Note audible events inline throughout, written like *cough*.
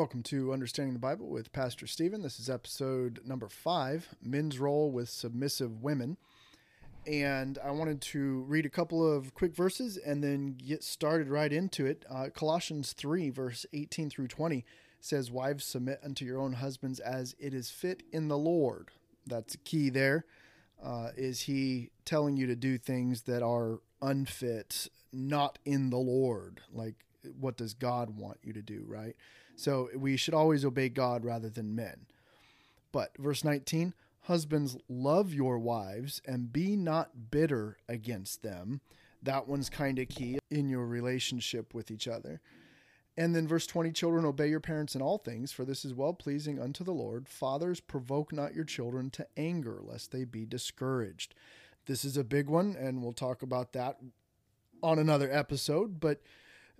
Welcome to Understanding the Bible with Pastor Steven. This is episode number five Men's Role with Submissive Women. And I wanted to read a couple of quick verses and then get started right into it. Uh, Colossians 3, verse 18 through 20 says, Wives, submit unto your own husbands as it is fit in the Lord. That's key there. Uh, is he telling you to do things that are unfit, not in the Lord? Like, what does God want you to do, right? So we should always obey God rather than men. But verse 19 Husbands, love your wives and be not bitter against them. That one's kind of key in your relationship with each other. And then verse 20 Children, obey your parents in all things, for this is well pleasing unto the Lord. Fathers, provoke not your children to anger, lest they be discouraged. This is a big one, and we'll talk about that on another episode. But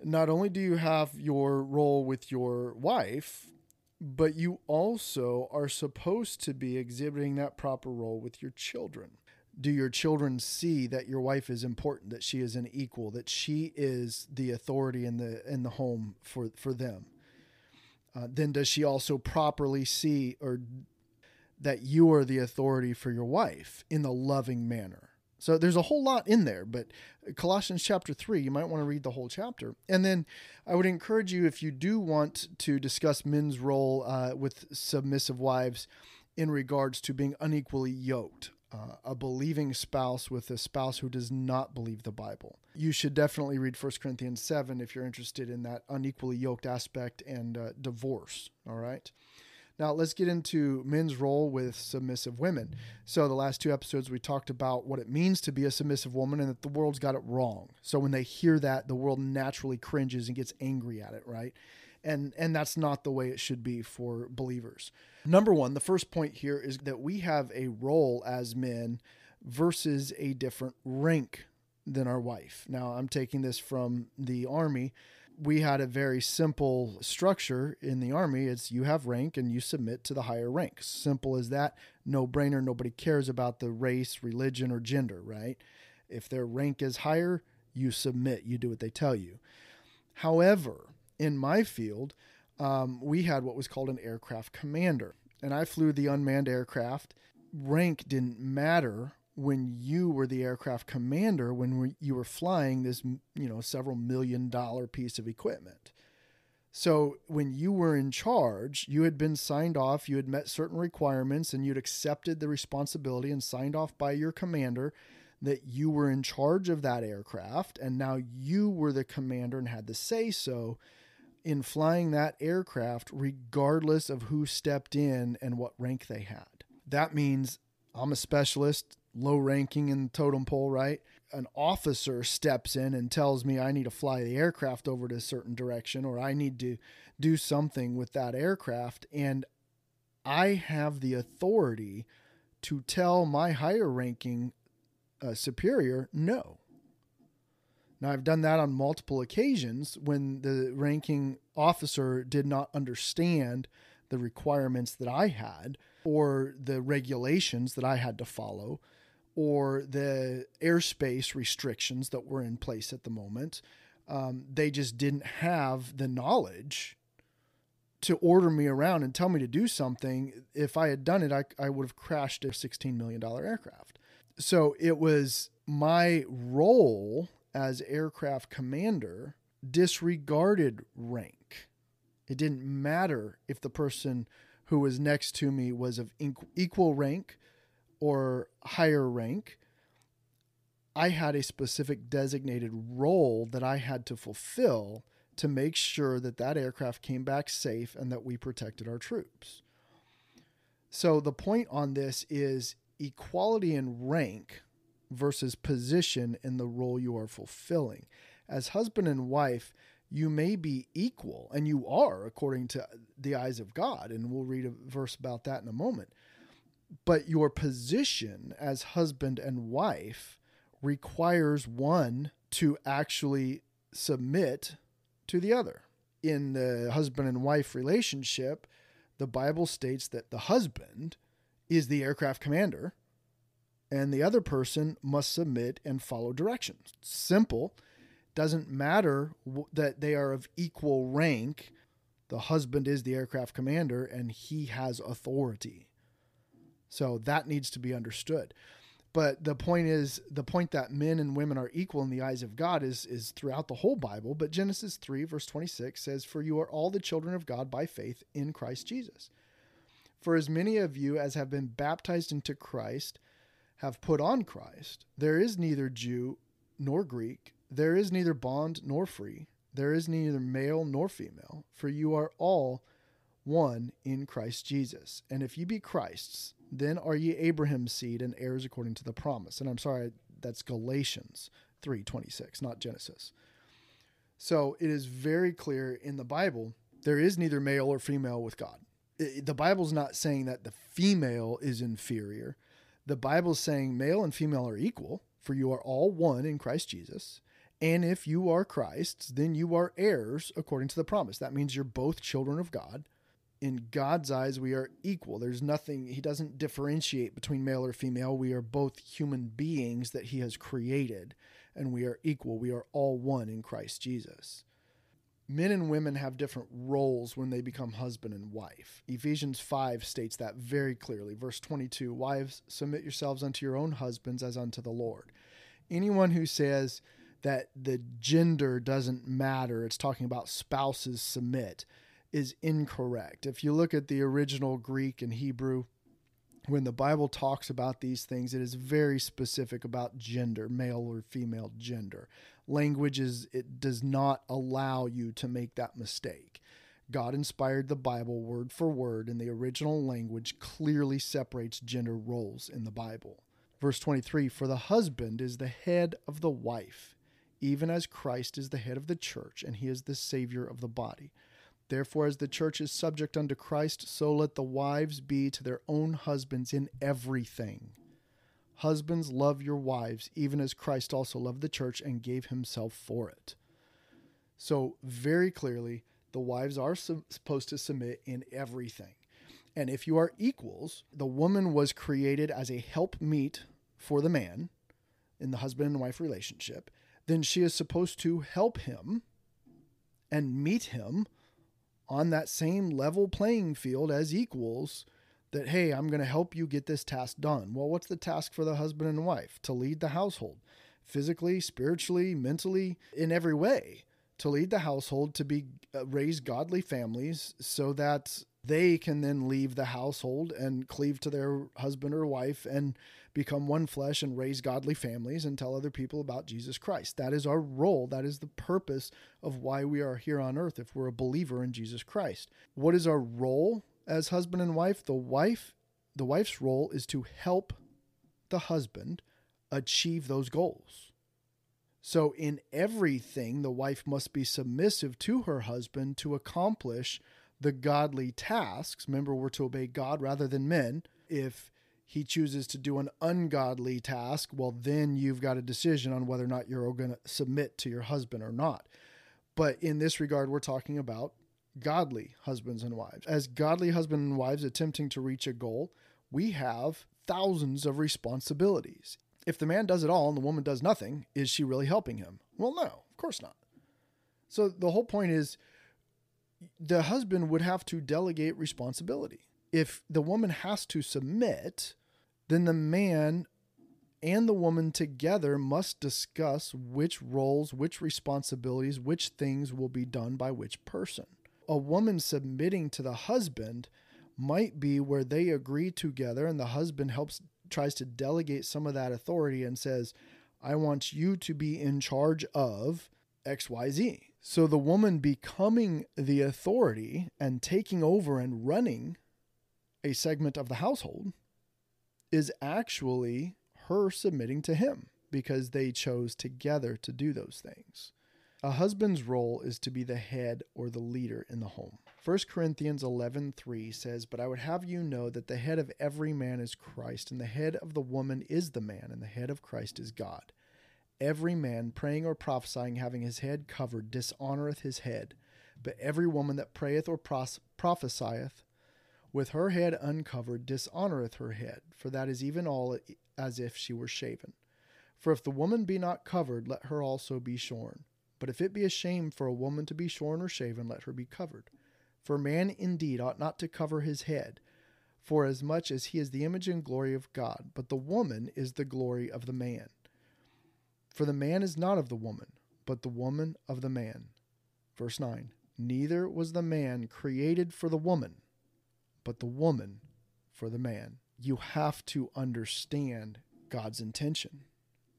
not only do you have your role with your wife, but you also are supposed to be exhibiting that proper role with your children. Do your children see that your wife is important, that she is an equal, that she is the authority in the in the home for for them? Uh, then does she also properly see or that you are the authority for your wife in the loving manner? So there's a whole lot in there, but Colossians chapter 3, you might want to read the whole chapter. And then I would encourage you, if you do want to discuss men's role uh, with submissive wives in regards to being unequally yoked, uh, a believing spouse with a spouse who does not believe the Bible. You should definitely read 1 Corinthians 7 if you're interested in that unequally yoked aspect and uh, divorce. All right. Now, let's get into men's role with submissive women. So, the last two episodes, we talked about what it means to be a submissive woman and that the world's got it wrong. So, when they hear that, the world naturally cringes and gets angry at it, right? And, and that's not the way it should be for believers. Number one, the first point here is that we have a role as men versus a different rank than our wife. Now, I'm taking this from the Army we had a very simple structure in the army. It's you have rank and you submit to the higher rank simple as that. No brainer nobody cares about the race religion or gender right? If their rank is higher you submit. You do what they tell you. However in my field um, we had what was called an aircraft commander. And i flew the unmanned aircraft. Rank didn't matter when you were the aircraft commander when you were flying this you know several million dollar piece of equipment. So when you were in charge you had been signed off you had met certain requirements and you'd accepted the responsibility and signed off by your commander that you were in charge of that aircraft and now you were the commander and had the say so in flying that aircraft regardless of who stepped in and what rank they had. That means I'm a specialist low ranking in the totem pole, right? An officer steps in and tells me I need to fly the aircraft over to a certain direction or I need to do something with that aircraft. And I have the authority to tell my higher ranking uh, superior no. Now, I've done that on multiple occasions when the ranking officer did not understand the requirements that I had or the regulations that I had to follow or the airspace restrictions that were in place at the moment. Um, they just didn't have the knowledge to order me around and tell me to do something. If I had done it, I, I would have crashed a $16 million aircraft. So it was my role as aircraft commander disregarded rank. It didn't matter if the person who was next to me was of equal rank or higher rank, I had a specific designated role that I had to fulfill to make sure that that aircraft came back safe and that we protected our troops. So the point on this is equality in rank versus position in the role you are fulfilling. As husband and wife, you may be equal, and you are according to the eyes of God. And we'll read a verse about that in a moment but your position as husband and wife requires one to actually submit to the other. In the husband and wife relationship, the Bible states that the husband is the aircraft commander and the other person must submit and follow directions. Simple. Doesn't matter that they are of equal rank The husband is the aircraft commander and he has authority. So that needs to be understood. But the point is the point that men and women are equal in the eyes of God is is throughout the whole Bible, but Genesis 3 verse 26 says for you are all the children of God by faith in Christ Jesus. For as many of you as have been baptized into Christ have put on Christ. There is neither Jew nor Greek, there is neither bond nor free, there is neither male nor female, for you are all one in Christ Jesus. And if you be Christ's, then are ye Abraham's seed and heirs according to the promise. And I'm sorry, that's Galatians 3:26, not Genesis. So it is very clear in the Bible there is neither male or female with God. The Bible's not saying that the female is inferior. The Bible's saying male and female are equal, for you are all one in Christ Jesus. And if you are Christ's, then you are heirs according to the promise. That means you're both children of God in God's eyes, we are equal. There's nothing, He doesn't differentiate between male or female. We are both human beings that He has created, and we are equal. We are all one in Christ Jesus. Men and women have different roles when they become husband and wife. Ephesians 5 states that very clearly. Verse 22 Wives, submit yourselves unto your own husbands as unto the Lord. Anyone who says that the gender doesn't matter, it's talking about spouses submit is incorrect. If you look at the original Greek and Hebrew, when the Bible talks about these things, it is very specific about gender, male or female gender. Language is, it does not allow you to make that mistake. God inspired the Bible word for word, and the original language clearly separates gender roles in the Bible. Verse 23 For the husband is the head of the wife, even as Christ is the head of the church, and he is the Savior of the body. Therefore, as the church is subject unto Christ, so let the wives be to their own husbands in everything. Husbands, love your wives, even as Christ also loved the church and gave himself for it. So, very clearly, the wives are supposed to submit in everything. And if you are equals, the woman was created as a helpmeet for the man in the husband and wife relationship, then she is supposed to help him and meet him on that same level playing field as equals that, hey, I'm going to help you get this task done. Well, what's the task for the husband and wife? To lead the household physically, spiritually, mentally, in every way. To lead the household, to be uh, raise godly families so that they can then leave the household and cleave to their husband or wife and become one flesh and raise godly families and tell other people about Jesus Christ. That is our role. That is the purpose of why we are here on earth if we're a believer in Jesus Christ. What is our role as husband and wife? The wife the wife's role is to help the husband achieve those goals. So in everything the wife must be submissive to her husband to accomplish the godly tasks. Remember we're to obey God rather than men. If he chooses to do an ungodly task, well, then you've got a decision on whether or not you're going to submit to your husband or not. But in this regard, we're talking about godly husbands and wives. As godly husbands and wives attempting to reach a goal, we have thousands of responsibilities. If the man does it all and the woman does nothing, is she really helping him? Well, no, of course not. So the whole point is the husband would have to delegate responsibility. If the woman has to submit, then the man and the woman together must discuss which roles, which responsibilities, which things will be done by which person. A woman submitting to the husband might be where they agree together and the husband helps tries to delegate some of that authority and says, I want you to be in charge of XYZ. So the woman becoming the authority and taking over and running a segment of the household is actually her submitting to him because they chose together to do those things. A husband's role is to be the head or the leader in the home. 1 Corinthians 11:3 says, "But I would have you know that the head of every man is Christ, and the head of the woman is the man, and the head of Christ is God. Every man praying or prophesying having his head covered dishonoreth his head, but every woman that prayeth or prophesieth with her head uncovered dishonoreth her head, for that is even all as if she were shaven. For if the woman be not covered, let her also be shorn. But if it be a shame for a woman to be shorn or shaven, let her be covered. For man indeed ought not to cover his head, for as much as he is the image and glory of God, but the woman is the glory of the man. For the man is not of the woman, but the woman of the man. Verse 9 Neither was the man created for the woman, but the woman for the man. You have to understand God's intention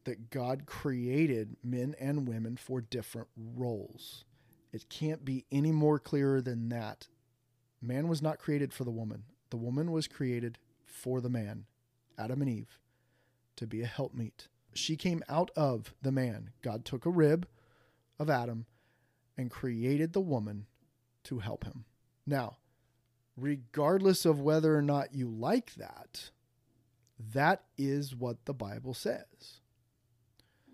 that God created men and women for different roles. It can't be any more clearer than that. Man was not created for the woman, the woman was created for the man, Adam and Eve, to be a helpmeet. She came out of the man. God took a rib of Adam and created the woman to help him. Now, regardless of whether or not you like that, that is what the Bible says.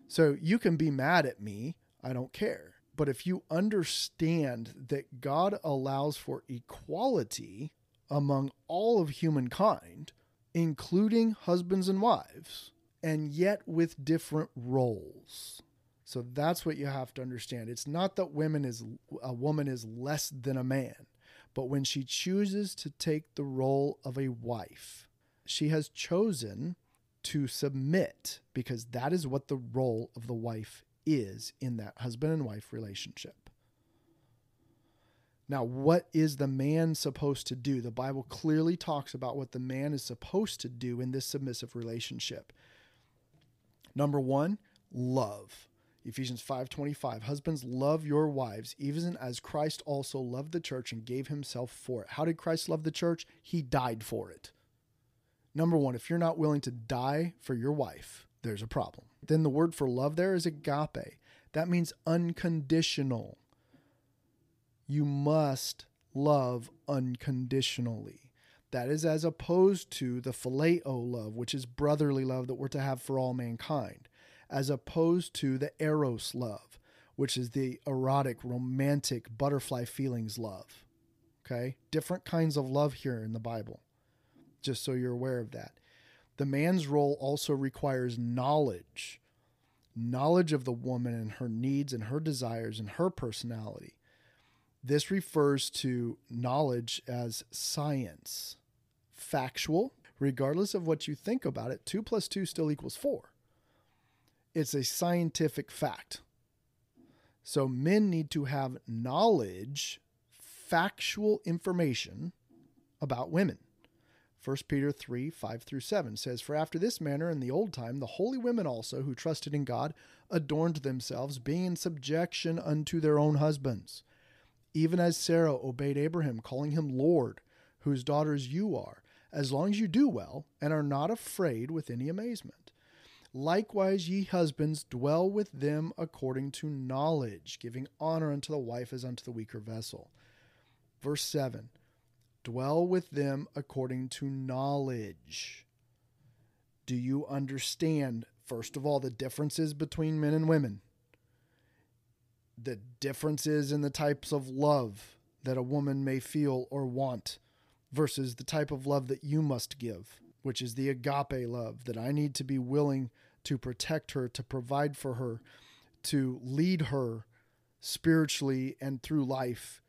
So you can be mad at me, I don't care. But if you understand that God allows for equality among all of humankind, including husbands and wives, and yet with different roles. So that's what you have to understand. It's not that women is a woman is less than a man, but when she chooses to take the role of a wife, she has chosen to submit because that is what the role of the wife is in that husband and wife relationship. Now, what is the man supposed to do? The Bible clearly talks about what the man is supposed to do in this submissive relationship. Number 1, love. Ephesians 5:25 Husbands love your wives even as Christ also loved the church and gave himself for it. How did Christ love the church? He died for it. Number one, if you're not willing to die for your wife, there's a problem. Then the word for love there is agape. That means unconditional. You must love unconditionally. That is as opposed to the phileo love, which is brotherly love that we're to have for all mankind, as opposed to the eros love, which is the erotic, romantic, butterfly feelings love. Okay? Different kinds of love here in the Bible just so you're aware of that. The man's role also requires knowledge knowledge of the woman and her needs and her desires and her personality. This refers to knowledge as science, factual. Regardless of what you think about it, 2 plus 2 still equals 4. It's a scientific fact. So men need to have knowledge, factual information about women. 1 Peter 3 5 through 7 says, For after this manner in the old time, the holy women also, who trusted in God, adorned themselves, being in subjection unto their own husbands. Even as Sarah obeyed Abraham, calling him Lord, whose daughters you are, as long as you do well, and are not afraid with any amazement. Likewise, ye husbands, dwell with them according to knowledge, giving honor unto the wife as unto the weaker vessel. Verse 7 Dwell with them according to knowledge. Do you understand, first of all, the differences between men and women? The differences in the types of love that a woman may feel or want versus the type of love that you must give, which is the agape love that I need to be willing to protect her, to provide for her, to lead her spiritually and through life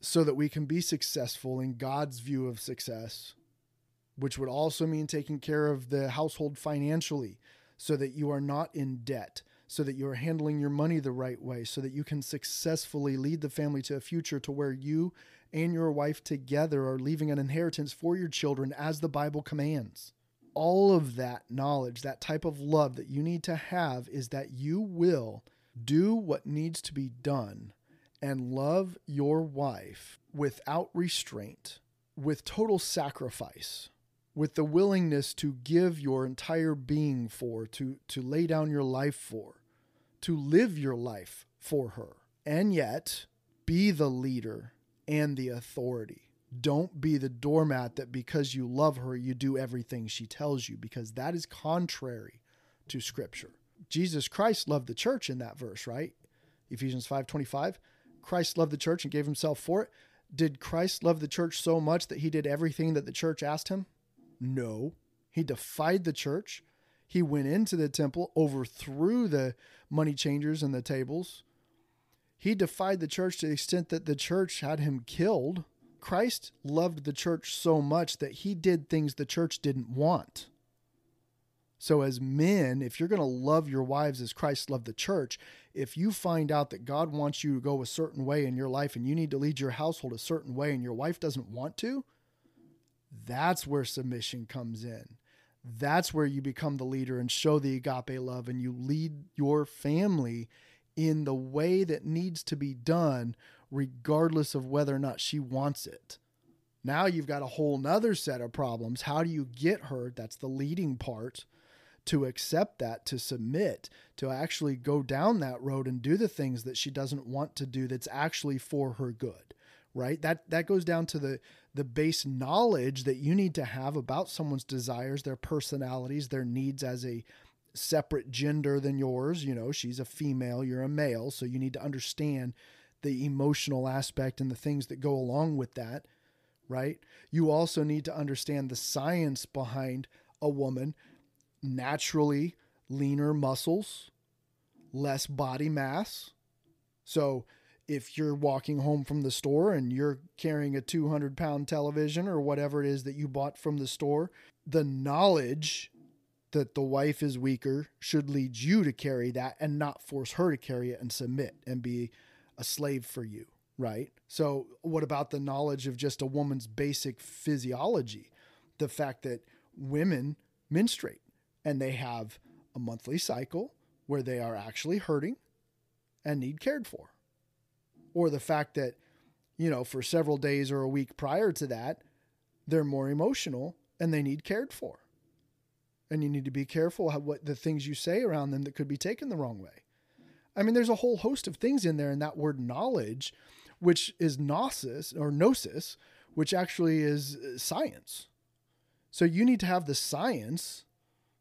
so that we can be successful in God's view of success, which would also mean taking care of the household financially so that you are not in debt, so that you are handling your money the right way, so that you can successfully lead the family to a future to where you and your wife together are leaving an inheritance for your children as the Bible commands. All of that knowledge, that type of love that you need to have is that you will do what needs to be done and love your wife without restraint, with total sacrifice, with the willingness to give your entire being for, to, to lay down your life for, to live your life for her, and yet be the leader and the authority. Don't be the doormat that because you love her, you do everything she tells you, because that is contrary to Scripture. Jesus Christ loved the church in that verse, right? Ephesians 5 25 Christ loved the church and gave himself for it. Did Christ love the church so much that he did everything that the church asked him? No. He defied the church. He went into the temple, overthrew the money changers and the tables. He defied the church to the extent that the church had him killed. Christ loved the church so much that he did things the church didn't want. So, as men, if you're going to love your wives as Christ loved the church, if you find out that God wants you to go a certain way in your life and you need to lead your household a certain way and your wife doesn't want to, that's where submission comes in. That's where you become the leader and show the agape love and you lead your family in the way that needs to be done, regardless of whether or not she wants it. Now you've got a whole nother set of problems. How do you get her? That's the leading part to accept that, to submit, to actually go down that road and do the things that she doesn't want to do that's actually for her good. Right? That that goes down to the the base knowledge that you need to have about someone's desires, their personalities, their needs as a separate gender than yours. You know, she's a female, you're a male. So you need to understand the emotional aspect and the things that go along with that, right? You also need to understand the science behind a woman naturally leaner muscles, less body mass. So if you're walking home from the store and you're carrying a 200 pound television or whatever it is that you bought from the store, the knowledge that the wife is weaker should lead you to carry that and not force her to carry it and submit and be a slave for you, right? So, what about the knowledge of just a woman's basic physiology? The fact that women menstruate and they have a monthly cycle where they are actually hurting and need cared for. Or the fact that, you know, for several days or a week prior to that, they're more emotional and they need cared for and you need to be careful how, what the things you say around them that could be taken the wrong way. I mean, there's a whole host of things in there and that word knowledge, which is gnosis or gnosis, which actually is uh, science. So you need to have the science,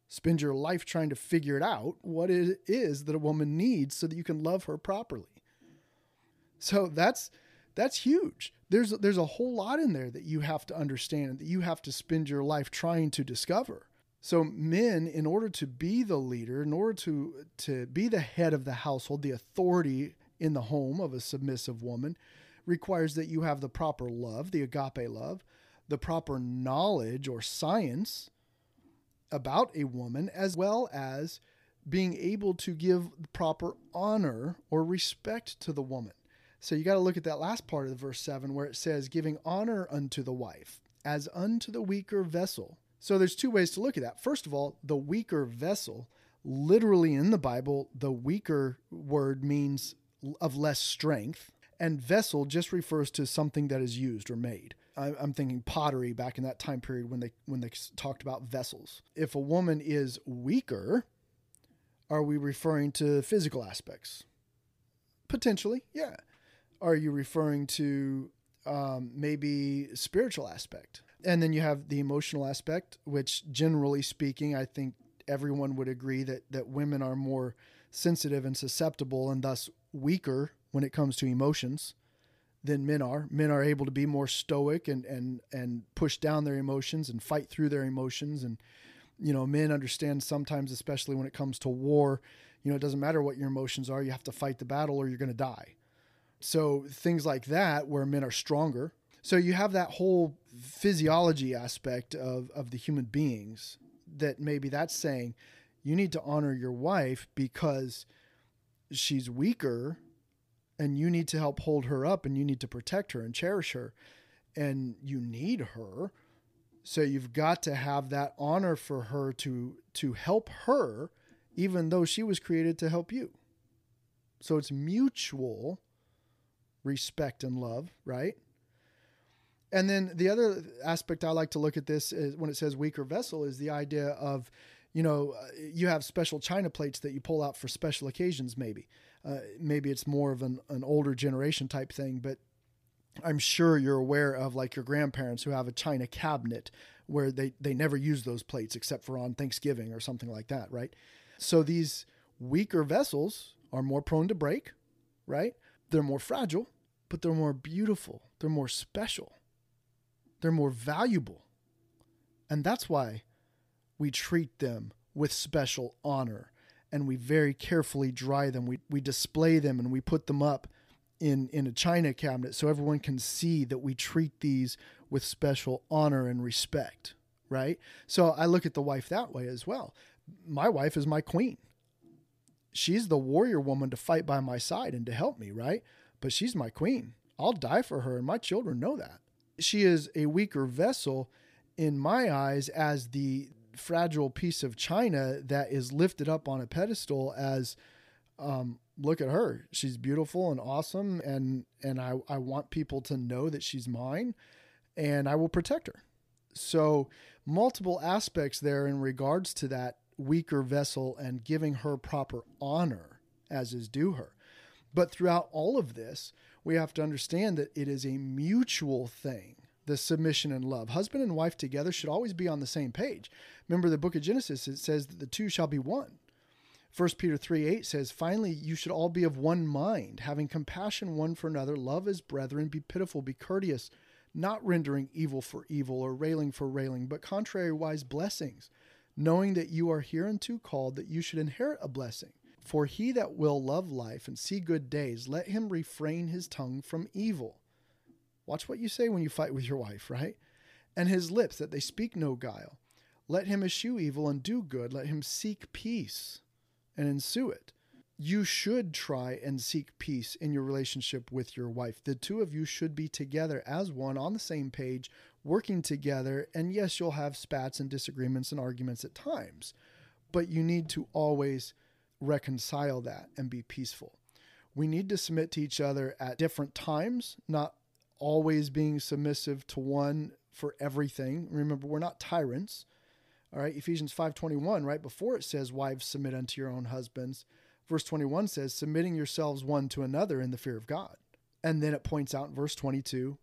spend your life trying to figure it out what it is that a woman needs so that you can love her properly. So that's that's huge. There's there's a whole lot in there that you have to understand and that you have to spend your life trying to discover. So men, in order to be the leader, in order to to be the head of the household, the authority in the home of a submissive woman, requires that you have the proper love, the agape love, the proper knowledge or science about a woman, as well as being able to give proper honor or respect to the woman. So you got to look at that last part of the verse 7 where it says, giving honor unto the wife as unto the weaker vessel so there's two ways to look at that. First of all, the weaker vessel, literally in the Bible, the weaker word means of less strength, and vessel just refers to something that is used or made. I'm thinking pottery back in that time period when they when they talked about vessels. If a woman is weaker, are we referring to physical aspects? Potentially, yeah. Are you referring to um, maybe spiritual aspect? and then you have the emotional aspect, which generally speaking, I think everyone would agree that that women are more sensitive and susceptible and thus weaker when it comes to emotions than men are. Men are able to be more stoic and and and push down their emotions and fight through their emotions and you know, men understand sometimes especially when it comes to war, you know, it doesn't matter what your emotions are, you have to fight the battle or you're going to die. So things like that where men are stronger. So you have that whole physiology aspect of, of the human beings that maybe that's saying you need to honor your wife because she's weaker and you need to help hold her up and you need to protect her and cherish her and you need her. So you've got to have that honor for her to to help her even though she was created to help you. So it's mutual respect and love right and then the other aspect I like to look at this is when it says weaker vessel is the idea of, you know, uh, you have special china plates that you pull out for special occasions. Maybe, uh, maybe it's more of an, an older generation type thing, but I'm sure you're aware of like your grandparents who have a china cabinet where they, they never use those plates except for on Thanksgiving or something like that, right? So these weaker vessels are more prone to break, right? They're more fragile, but they're more beautiful. They're more special they're more valuable. And that's why we treat them with special honor and we very carefully dry them. We, we display them and we put them up in in a china cabinet so everyone can see that we treat these with special honor and respect, right? So I look at the wife that way as well. My wife is my queen. She's the warrior woman to fight by my side and to help me, right? But she's my queen. I'll die for her, and my children know that. She is a weaker vessel in my eyes as the fragile piece of china that is lifted up on a pedestal as um, look at her she's beautiful and awesome and and I, I want people to know that she's mine and i will protect her so multiple aspects there in regards to that weaker vessel and giving her proper honor as is due her but throughout all of this we have to understand that it is a mutual thing the submission and love. Husband and wife together should always be on the same page. Remember the book of Genesis, it says that the two shall be one. 1 Peter 3 8 says, Finally, you should all be of one mind, having compassion one for another, love as brethren, be pitiful, be courteous, not rendering evil for evil or railing for railing, but contrariwise blessings, knowing that you are hereunto called that you should inherit a blessing. For he that will love life and see good days, let him refrain his tongue from evil Watch what you say when you fight with your wife, right? And his lips, that they speak no guile. Let him eschew evil and do good. Let him seek peace and ensue it. You should try and seek peace in your relationship with your wife. The two of you should be together as one on the same page, working together. And yes, you'll have spats and disagreements and arguments at times, but you need to always reconcile that and be peaceful. We need to submit to each other at different times, not always being submissive to one for everything. Remember, we're not tyrants. All right, Ephesians 5:21, right before it says wives submit unto your own husbands, verse 21 says submitting yourselves one to another in the fear of God. And then it points out in verse 22,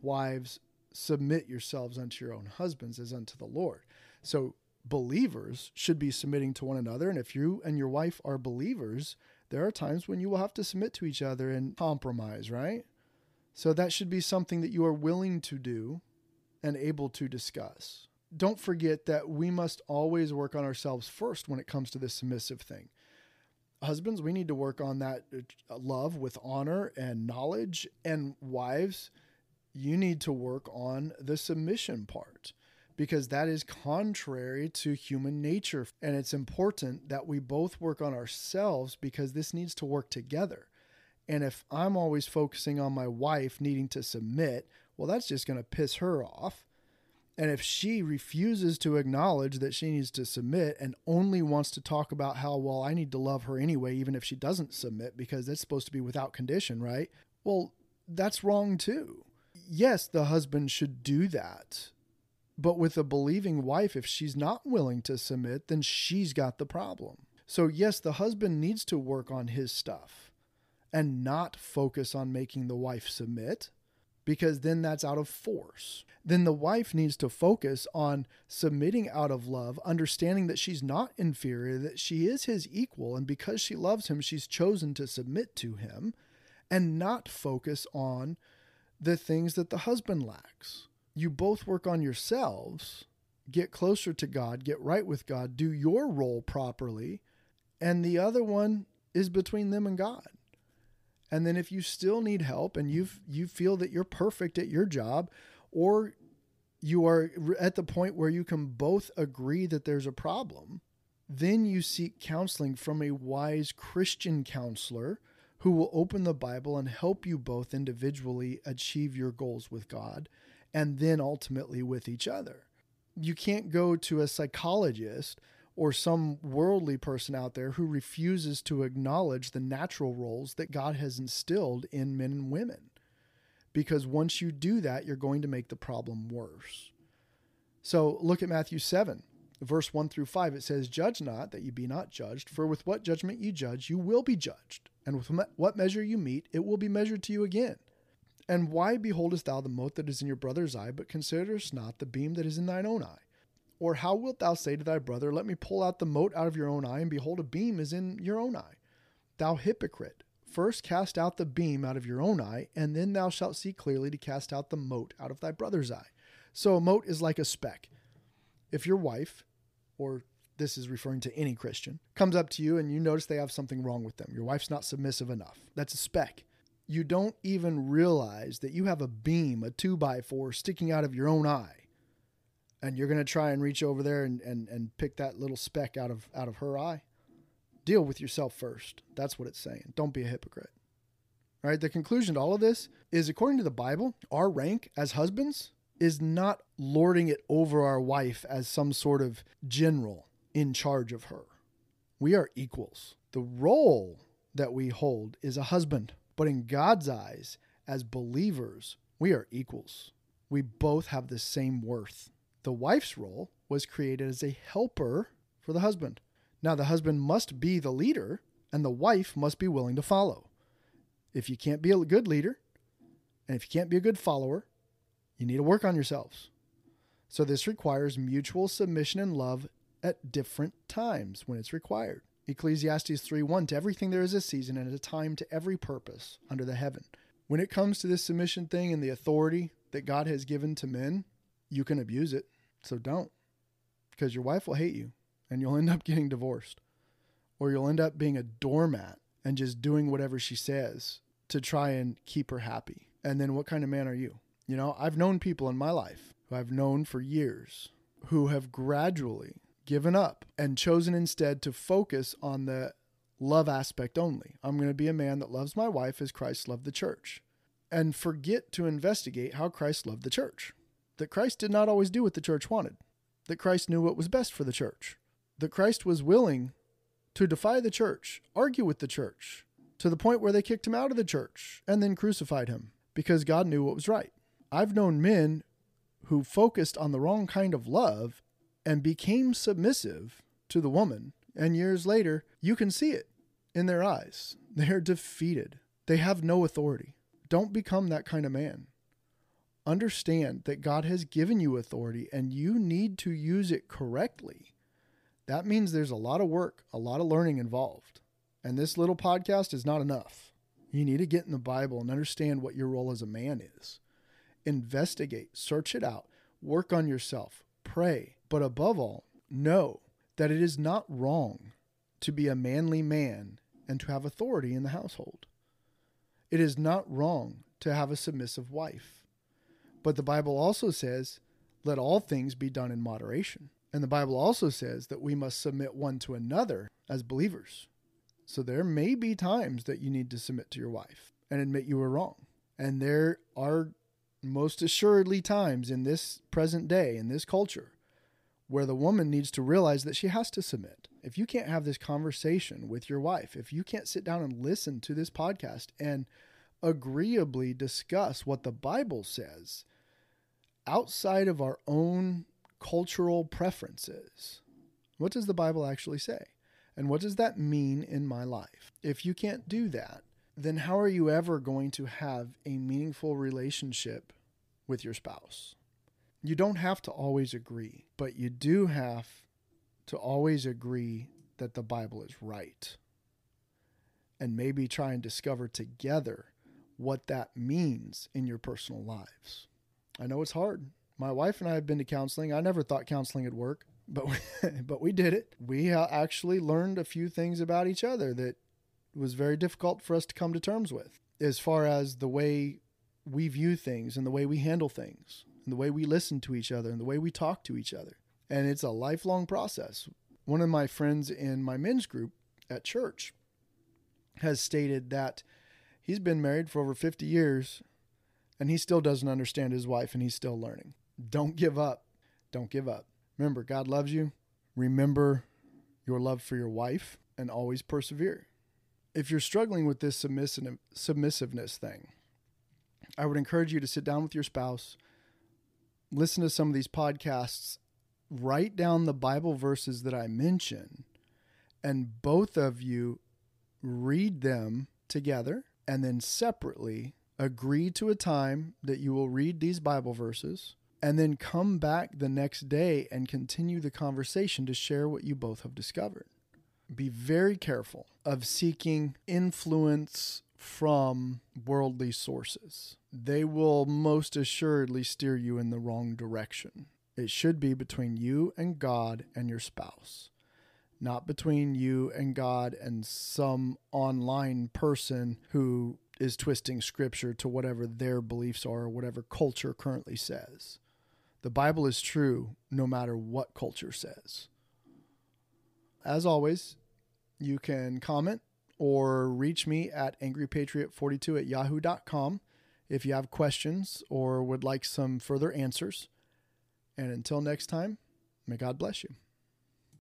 wives submit yourselves unto your own husbands as unto the Lord. So believers should be submitting to one another and if you and your wife are believers, there are times when you will have to submit to each other and compromise, right? So that should be something that you are willing to do and able to discuss. Don't forget that we must always work on ourselves first when it comes to this submissive thing. Husbands, we need to work on that uh, love with honor and knowledge. And wives, you need to work on the submission part because that is contrary to human nature. And it's important that we both work on ourselves because this needs to work together. And if I'm always focusing on my wife needing to submit, well, that's just going to piss her off. And if she refuses to acknowledge that she needs to submit and only wants to talk about how, well, I need to love her anyway, even if she doesn't submit, because that's supposed to be without condition, right? Well, that's wrong too. Yes, the husband should do that. But with a believing wife, if she's not willing to submit, then she's got the problem. So, yes, the husband needs to work on his stuff and not focus on making the wife submit because then that's out of force. Then the wife needs to focus on submitting out of love, understanding that she's not inferior, that she is his equal, and because she loves him, she's chosen to submit to him, and not focus on the things that the husband lacks. You both work on yourselves, get closer to God, get right with God, do your role properly, and the other one is between them and God. And then if you still need help and you you feel that you're perfect at your job or you are at the point where you can both agree that there's a problem, then you seek counseling from a wise Christian counselor who will open the Bible and help you both individually achieve your goals with God and then ultimately with each other. You can't go to a psychologist or some worldly person out there who refuses to acknowledge the natural roles that God has instilled in men and women. Because once you do that, you're going to make the problem worse. So look at Matthew 7, verse 1 through 5. It says, Judge not that you be not judged, for with what judgment you judge, you will be judged. And with what measure you meet, it will be measured to you again. And why beholdest thou the mote that is in your brother's eye, but considerest not the beam that is in thine own eye? Or how wilt thou say to thy brother, Let me pull out the mote out of your own eye, and behold, a beam is in your own eye? Thou hypocrite, first cast out the beam out of your own eye, and then thou shalt see clearly to cast out the mote out of thy brother's eye. So a mote is like a speck. If your wife, or this is referring to any Christian, comes up to you and you notice they have something wrong with them, your wife's not submissive enough, that's a speck. you don't even realize that you have a beam, a two by four sticking out of your own eye. And you're going to try and reach over there and, and, and pick that little speck out of, out of her eye. Deal with yourself first. That's what it's saying. Don't be a hypocrite. All right. The conclusion to all of this is according to the Bible, our rank as husbands is not lording it over our wife as some sort of general in charge of her. We are equals. The role that we hold is a husband, but in God's eyes, as believers, we are equals. We both have the same worth. The wife's role was created as a helper for the husband. Now, the husband must be the leader, and the wife must be willing to follow. If you can't be a good leader, and if you can't be a good follower, you need to work on yourselves. So, this requires mutual submission and love at different times when it's required. Ecclesiastes 3:1 to everything there is a season and a time to every purpose under the heaven. When it comes to this submission thing and the authority that God has given to men, you can abuse it. So don't. Because your wife will hate you and you'll end up *laughs* getting divorced. Or you'll end up being a doormat and just doing whatever she says to try and keep her happy. And then what kind of man are you? You know, I've known people in my life who I've known for years who have gradually given up and chosen instead to focus on the love aspect only. I'm going to be a man that loves my wife as Christ loved the church and forget to investigate how Christ loved the church. That Christ did not always do what the church wanted, that Christ knew what was best for the church, that Christ was willing to defy the church, argue with the church, to the point where they kicked him out of the church and then crucified him because God knew what was right. I've known men who focused on the wrong kind of love and became submissive to the woman. And years later, you can see it in their eyes. *laughs* They're defeated. They have no authority. Don't become that kind of man. Understand that God has given you authority and you need to use it correctly. That means there's a lot of work, a lot of learning involved. And this little podcast is not enough. You need to get in the Bible and understand what your role as a man is. Investigate, search it out, work on yourself, pray, but above all, know that it is not wrong to be a manly man and to have authority in the household. It is not wrong to have a submissive wife. But the Bible also says, let all things be done in moderation. And the Bible also says that we must submit one to another as believers. So there may be times that you need to submit to your wife and admit you were wrong. And there are most assuredly times in this present day, in this culture, where the woman needs to realize that she has to submit. If you can't have this conversation with your wife, if you can't sit down and listen to this podcast and agreeably discuss what the Bible says outside of our own cultural preferences, what does the Bible actually say? And what does that mean in my life? If you can't do that, then how are you ever going to have a meaningful relationship with your spouse? You don't have to always agree, but you do have to always agree that the Bible is right. And maybe try and discover together what that means in your personal lives. I know it's hard. My wife and I have been to counseling. I never thought counseling would work, but we, *laughs* but we did it. We uh, actually learned a few things about each other that was very difficult for us to come to terms with as far as the way we view things and the way we handle things and the way we listen to each other and the way we talk to each other. And it's a lifelong process. One of my friends in my men's group at church has stated that he's been married for over 50 years and he still doesn't understand his wife and he's still learning. Don't give up. Don't give up. Remember, God loves you. Remember your love for your wife and always persevere. If you're struggling with this submissive, submissiveness thing, I would encourage you to sit down with your spouse listen to some of these podcasts, write down the Bible verses that I mention, and both of you read them together and then separately agree to a time that you will read these Bible verses and then come back the next day and continue the conversation to share what you both have discovered. Be very careful of seeking influence from worldly sources. They will most assuredly steer you in the wrong direction. It should be between you and God and your spouse, not between you and God and some online person who is twisting scripture to whatever their beliefs are or whatever culture currently says. The Bible is true no matter what culture says. As always, you can comment or reach me at angrypatriot42 at yahoo.com if you have questions or would like some further answers. And until next time, may God bless you.